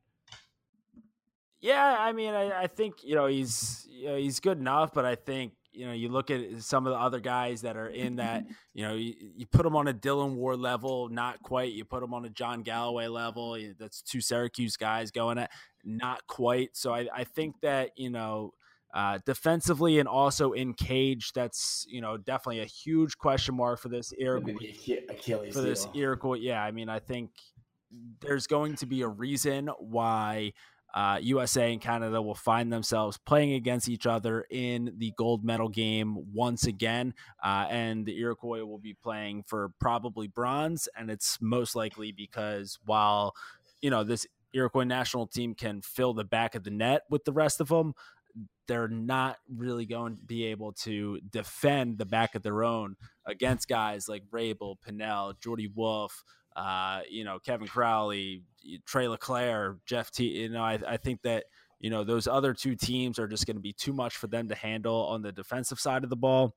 Speaker 1: Yeah, I mean, I, I think you know he's you know, he's good enough, but I think you know you look at some of the other guys that are in that. You know, you, you put them on a Dillon Ward level, not quite. You put them on a John Galloway level. That's two Syracuse guys going at not quite. So I, I think that you know. Uh, defensively and also in cage, that's you know definitely a huge question mark for this Iroquois.
Speaker 2: Achilles
Speaker 1: for this Iroquois, yeah. I mean, I think there's going to be a reason why uh, USA and Canada will find themselves playing against each other in the gold medal game once again. Uh, and the Iroquois will be playing for probably bronze. And it's most likely because while, you know, this Iroquois national team can fill the back of the net with the rest of them, they're not really going to be able to defend the back of their own against guys like Rabil, Pannell, Jordy Wolf, uh, you know, Kevin Crowley, Trey LeClaire, Jeff Teat. You know, I, I think that you know those other two teams are just going to be too much for them to handle on the defensive side of the ball.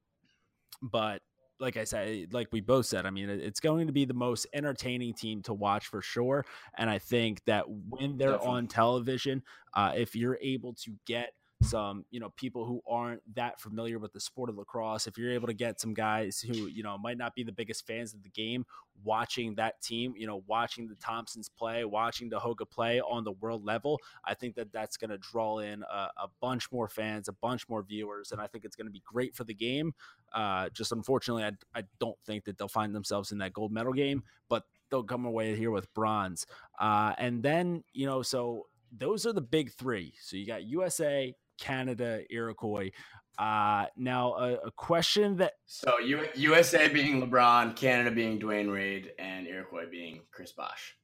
Speaker 1: But like I said, like we both said, I mean, it's going to be the most entertaining team to watch for sure. And I think that when they're Definitely. on television, uh, if you're able to get some you know people who aren't that familiar with the sport of lacrosse. If you're able to get some guys who you know might not be the biggest fans of the game watching that team you know watching the thompsons play watching the hoga play on the world level i think that that's going to draw in a, a, bunch more fans a bunch more viewers and i think it's going to be great for the game. Uh, just unfortunately I, I don't think that they'll find themselves in that gold medal game but they'll come away here with bronze. Uh, and then you know so those are the big three. So you got USA, Canada, Iroquois. Uh, now, a, a, question that
Speaker 2: so U- USA being LeBron, Canada being Dwyane Wade, and Iroquois being Chris Bosh.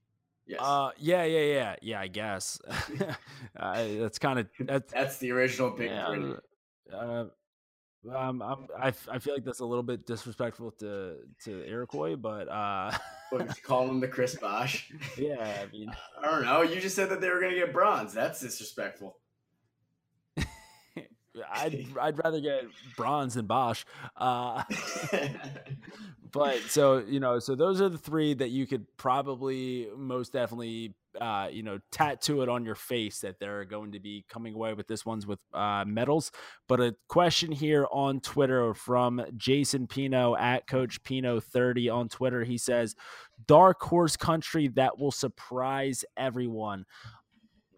Speaker 1: Yes. Uh, yeah, yeah, yeah, yeah. I guess uh, that's kind of that's,
Speaker 2: that's the original big yeah, three. Uh,
Speaker 1: um, I'm, I, I feel like that's a little bit disrespectful to to Iroquois, but uh,
Speaker 2: call him the Chris Bosh.
Speaker 1: yeah, I mean,
Speaker 2: I don't know. You just said that they were going to get bronze. That's disrespectful.
Speaker 1: I'd I'd rather get bronze than Bosh. Uh, but so you know, so those are the three that you could probably most definitely uh, you know tattoo it on your face that they're going to be coming away with this ones with uh, medals. But a question here on Twitter from Jason Pino at Coach Pino thirty on Twitter. He says, "Dark horse country that will surprise everyone."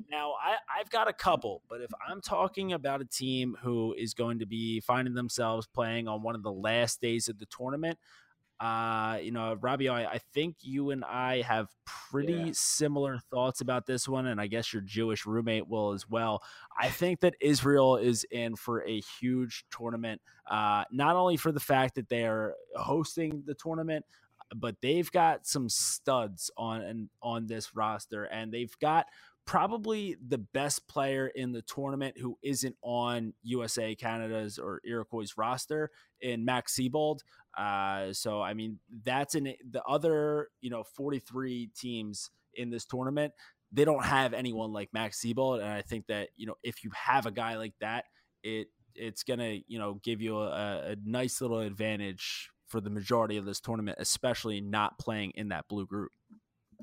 Speaker 1: Now, I, I've got a couple, but if I'm talking about a team who is going to be finding themselves playing on one of the last days of the tournament, uh, you know, Robbie, I, I think you and I have pretty yeah. similar thoughts about this one, and I guess your Jewish roommate will as well. I think that Israel is in for a huge tournament, uh, not only for the fact that they are hosting the tournament, but they've got some studs on on this roster, and they've got probably the best player in the tournament who isn't on USA, Canada's, or Iroquois roster in Max Seibald. Uh, so, I mean, that's in the other, you know, 43 teams in this tournament. They don't have anyone like Max Seibald. And I think that, you know, if you have a guy like that, it, it's going to, you know, give you a, a nice little advantage for the majority of this tournament, especially not playing in that blue group.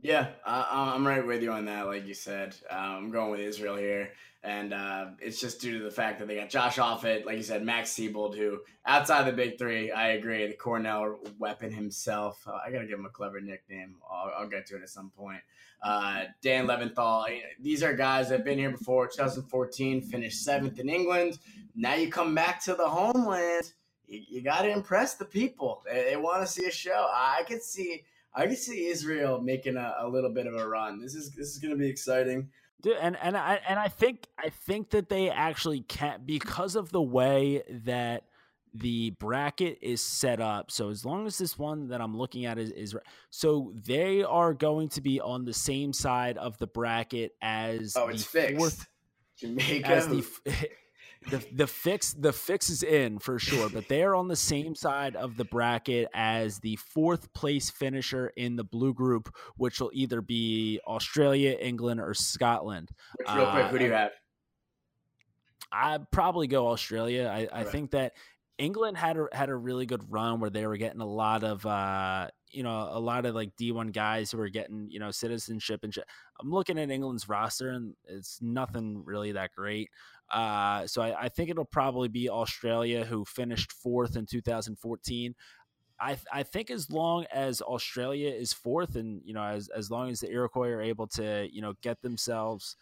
Speaker 2: Yeah, I, am right with you on that. Like you said, um, I'm going with Israel here, and uh, it's just due to the fact that they got Josh Offutt, like you said, Max Seibald, who outside the big three, I agree, the Cornell weapon himself. Uh, I gotta give him a clever nickname. I'll, I'll get to it at some point. Uh, Dan Leventhal. These are guys that have been here before. 2014, finished seventh in England. Now you come back to the homeland. You, you got to impress the people. They, they want to see a show. I could see I can see Israel making a, a little bit of a run. This is this is going to be exciting.
Speaker 1: Dude, and and I and I think I think that they actually can because of the way that the bracket is set up. So as long as this one that I'm looking at is, is so they are going to be on the same side of the bracket as
Speaker 2: oh, it's fixed. Fourth, Jamaica.
Speaker 1: As the the the fix the fix is in for sure, but they are on the same side of the bracket as the fourth place finisher in the blue group, which will either be Australia, England, or Scotland.
Speaker 2: real quick, who do you uh, have?
Speaker 1: I'd probably go Australia. I, I think that England had a, had a really good run where they were getting a lot of uh, you know a lot of like D1 guys who were getting you know citizenship and shit. I'm looking at England's roster and it's nothing really that great. Uh, so I, I think it'll probably be Australia who finished fourth in 2014. I, I think as long as Australia is fourth, and you know, as as long as the Iroquois are able to, you know, get themselves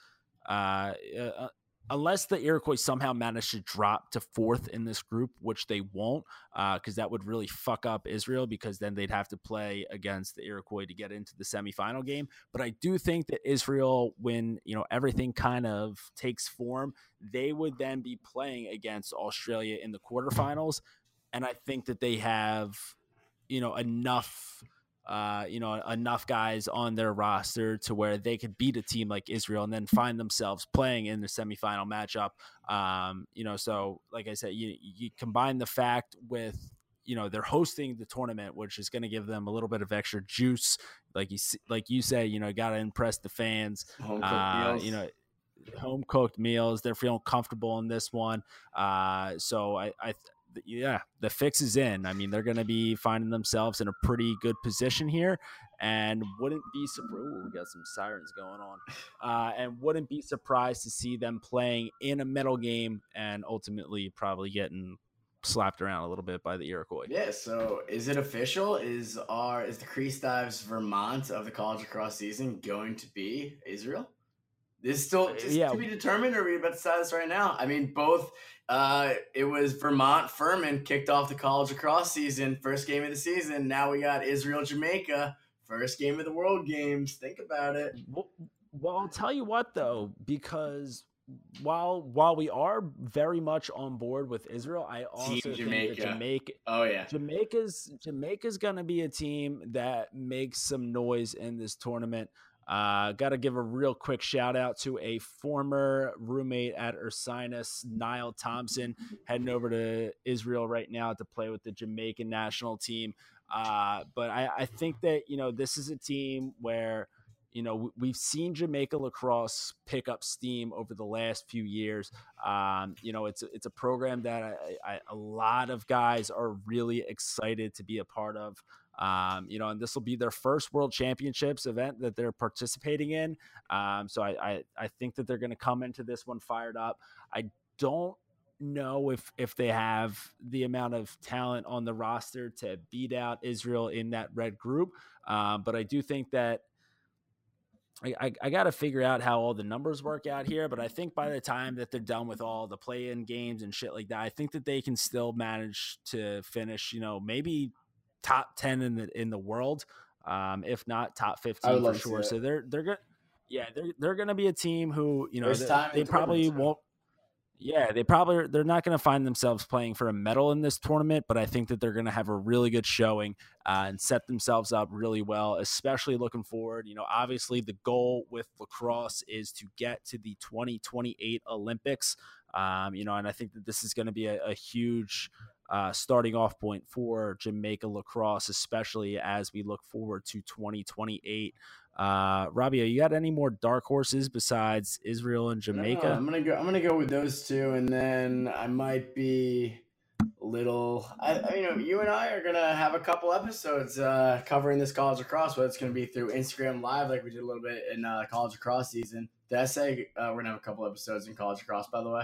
Speaker 1: uh, uh, unless the Iroquois somehow manage to drop to fourth in this group, which they won't, because uh, that would really fuck up Israel because then they'd have to play against the Iroquois to get into the semifinal game. But I do think that Israel, when you know everything kind of takes form, they would then be playing against Australia in the quarterfinals, and I think that they have, you know, enough uh, you know, enough guys on their roster to where they could beat a team like Israel and then find themselves playing in the semifinal matchup. Um, you know, so like I said, you you combine the fact with you know they're hosting the tournament, which is going to give them a little bit of extra juice. Like you like you say, you know, got to impress the fans. Uh, you know, home cooked meals. They're feeling comfortable in this one. Uh, so I, I yeah, the fix is in. I mean, they're going to be finding themselves in a pretty good position here, and wouldn't be surprised. we got some sirens going on, uh, and wouldn't be surprised to see them playing in a medal game and ultimately probably getting slapped around a little bit by the Iroquois.
Speaker 2: Yeah. So, is it official? Is our is the Crease Dives Vermont of the college lacrosse season going to be Israel? This is still uh, yeah. to be determined, or are we about to decide this right now? I mean, both uh, it was Vermont Furman kicked off the college across season, first game of the season. Now we got Israel Jamaica, first game of the World Games. Think about it.
Speaker 1: Well, well, I'll tell you what though, because while while we are very much on board with Israel, I also team think Jamaica. that Jamaica.
Speaker 2: Oh yeah,
Speaker 1: Jamaica's Jamaica's going to be a team that makes some noise in this tournament. Uh, Got to give a real quick shout out to a former roommate at Ursinus, Niall Thompson, heading over to Israel right now to play with the Jamaican national team. Uh, but I, I think that, you know, this is a team where, you know, we've seen Jamaica lacrosse pick up steam over the last few years. Um, you know, it's it's a program that I, I, a lot of guys are really excited to be a part of. Um, you know, and this will be their first World Championships event that they're participating in. Um, so I, I, I think that they're going to come into this one fired up. I don't know if if they have the amount of talent on the roster to beat out Israel in that red group, um, but I do think that. I, I, I got to figure out how all the numbers work out here, but I think by the time that they're done with all the play-in games and shit like that, I think that they can still manage to finish, you know, maybe top 10 in the in the world um, if not top 15 for sure. so they're they're good yeah they're, they're gonna be a team who you know they, they probably won't yeah they probably they're not going to find themselves playing for a medal in this tournament but i think that they're going to have a really good showing uh, and set themselves up really well especially looking forward you know obviously the goal with lacrosse is to get to the 2028 olympics um, you know and i think that this is going to be a, a huge uh, starting off point for Jamaica lacrosse, especially as we look forward to 2028. Uh, Robbie, you got any more dark horses besides Israel and Jamaica?
Speaker 2: No, I'm gonna go. I'm gonna go with those two, and then I might be little. I, I, you know, you and I are gonna have a couple episodes uh, covering this college lacrosse. But it's gonna be through Instagram Live, like we did a little bit in uh, college lacrosse season. Did I say uh, we're gonna have a couple episodes in college lacrosse? By the way.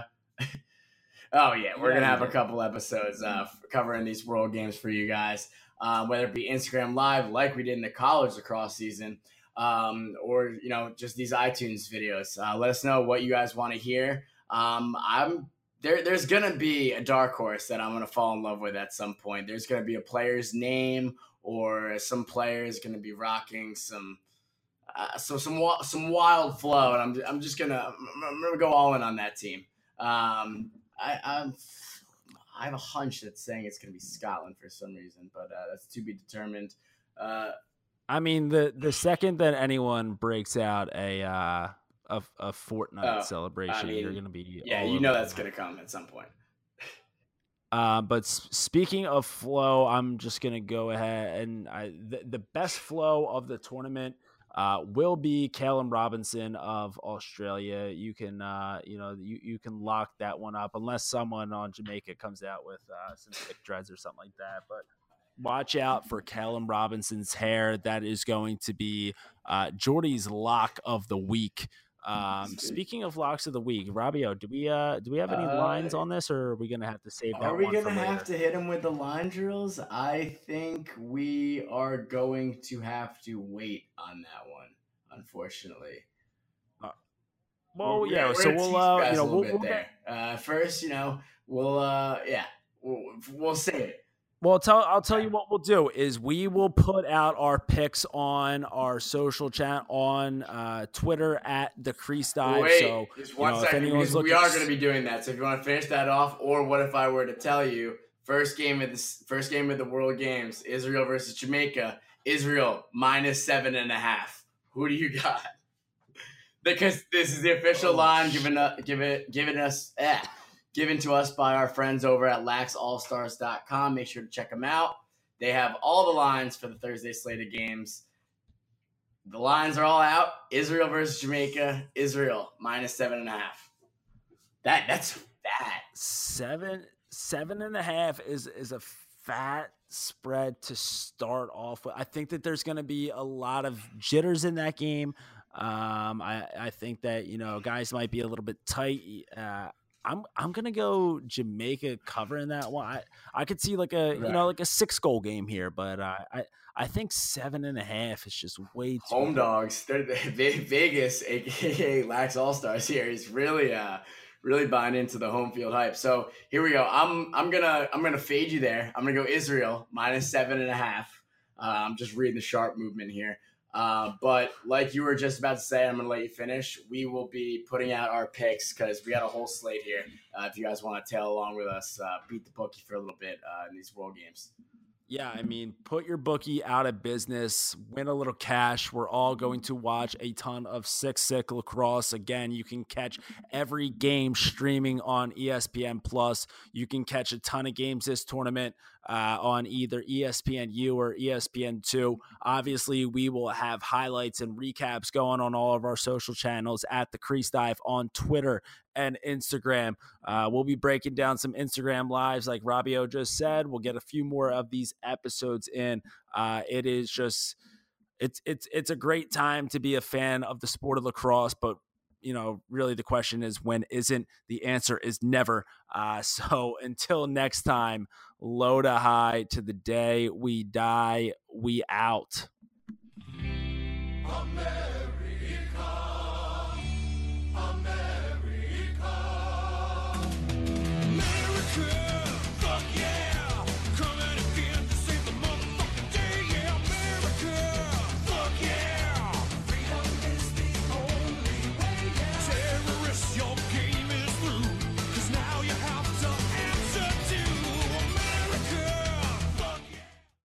Speaker 2: Oh yeah, we're yeah, gonna have a couple episodes uh, covering these world games for you guys, uh, whether it be Instagram Live like we did in the college lacrosse season, um, or you know just these iTunes videos. Uh, let us know what you guys want to hear. Um, I'm there. There's gonna be a dark horse that I'm gonna fall in love with at some point. There's gonna be a player's name or some player is gonna be rocking some. Uh, so some some wild flow, and I'm I'm just gonna I'm gonna go all in on that team. Um, I, I'm, I have a hunch that's saying it's going to be Scotland for some reason, but uh, that's to be determined. Uh,
Speaker 1: I mean, the the second that anyone breaks out a uh, a, a Fortnite oh, celebration, I mean, you're going to be
Speaker 2: yeah, you know that's going to come at some point.
Speaker 1: Uh, but speaking of flow, I'm just gonna go ahead and I, the, the best flow of the tournament uh, will be Callum Robinson of Australia. You can, uh, you know, you, you can lock that one up unless someone on Jamaica comes out with uh, some thick dreads or something like that. But watch out for Callum Robinson's hair. That is going to be uh, Jordy's lock of the week. Um, speaking of locks of the week, Robbio, do we uh do we have any uh, lines on this, or are we gonna have to save that?
Speaker 2: Are we gonna have to hit him with the line drills? I think we are going to have to wait on that one, unfortunately.
Speaker 1: Uh, well, we're, yeah. We're so we'll uh, you know we'll, we'll
Speaker 2: there. Uh, first, you know, we'll uh, yeah, we'll, we'll save it.
Speaker 1: Well, tell, I'll tell you what we'll do is we will put out our picks on our social chat on uh, Twitter at the Crease Dive.
Speaker 2: Wait, so, just one you know, second, because we are going to be doing that. So if you want to finish that off, or what if I were to tell you first game of the first game of the World Games, Israel versus Jamaica, Israel minus seven and a half. Who do you got? because this is the official oh, line given uh, given given us. Eh given to us by our friends over at laxallstars.com. Make sure to check them out. They have all the lines for the Thursday slate of games. The lines are all out. Israel versus Jamaica. Israel minus seven and a half. That that's fat.
Speaker 1: Seven seven and a half is is a fat spread to start off with. I think that there's going to be a lot of jitters in that game. Um, I I think that you know guys might be a little bit tight. Uh, I'm I'm gonna go Jamaica covering that one. I, I could see like a right. you know like a six goal game here, but uh, I I think seven and a half is just way too
Speaker 2: home dogs. They're, Vegas, aka Lax All Stars here, is really uh really buying into the home field hype. So here we go. I'm I'm gonna I'm gonna fade you there. I'm gonna go Israel minus seven and a half. Uh, I'm just reading the sharp movement here. Uh, but like you were just about to say, I'm going to let you finish. We will be putting out our picks because we got a whole slate here. Uh, if you guys want to tail along with us, uh, beat the bookie for a little bit uh, in these world games.
Speaker 1: Yeah, I mean, put your bookie out of business, win a little cash. We're all going to watch a ton of Sick Sick lacrosse. Again, you can catch every game streaming on ESPN Plus. You can catch a ton of games this tournament uh, on either ESPNU or ESPN2. Obviously, we will have highlights and recaps going on all of our social channels at the Crease Dive on Twitter and Instagram. Uh, we'll be breaking down some Instagram lives, like Robbio just said. We'll get a few more of these episodes in. Uh, it is just it's it's it's a great time to be a fan of the sport of lacrosse, but you know, really the question is when isn't the answer is never. Uh, so until next time, low to high to the day we die, we out.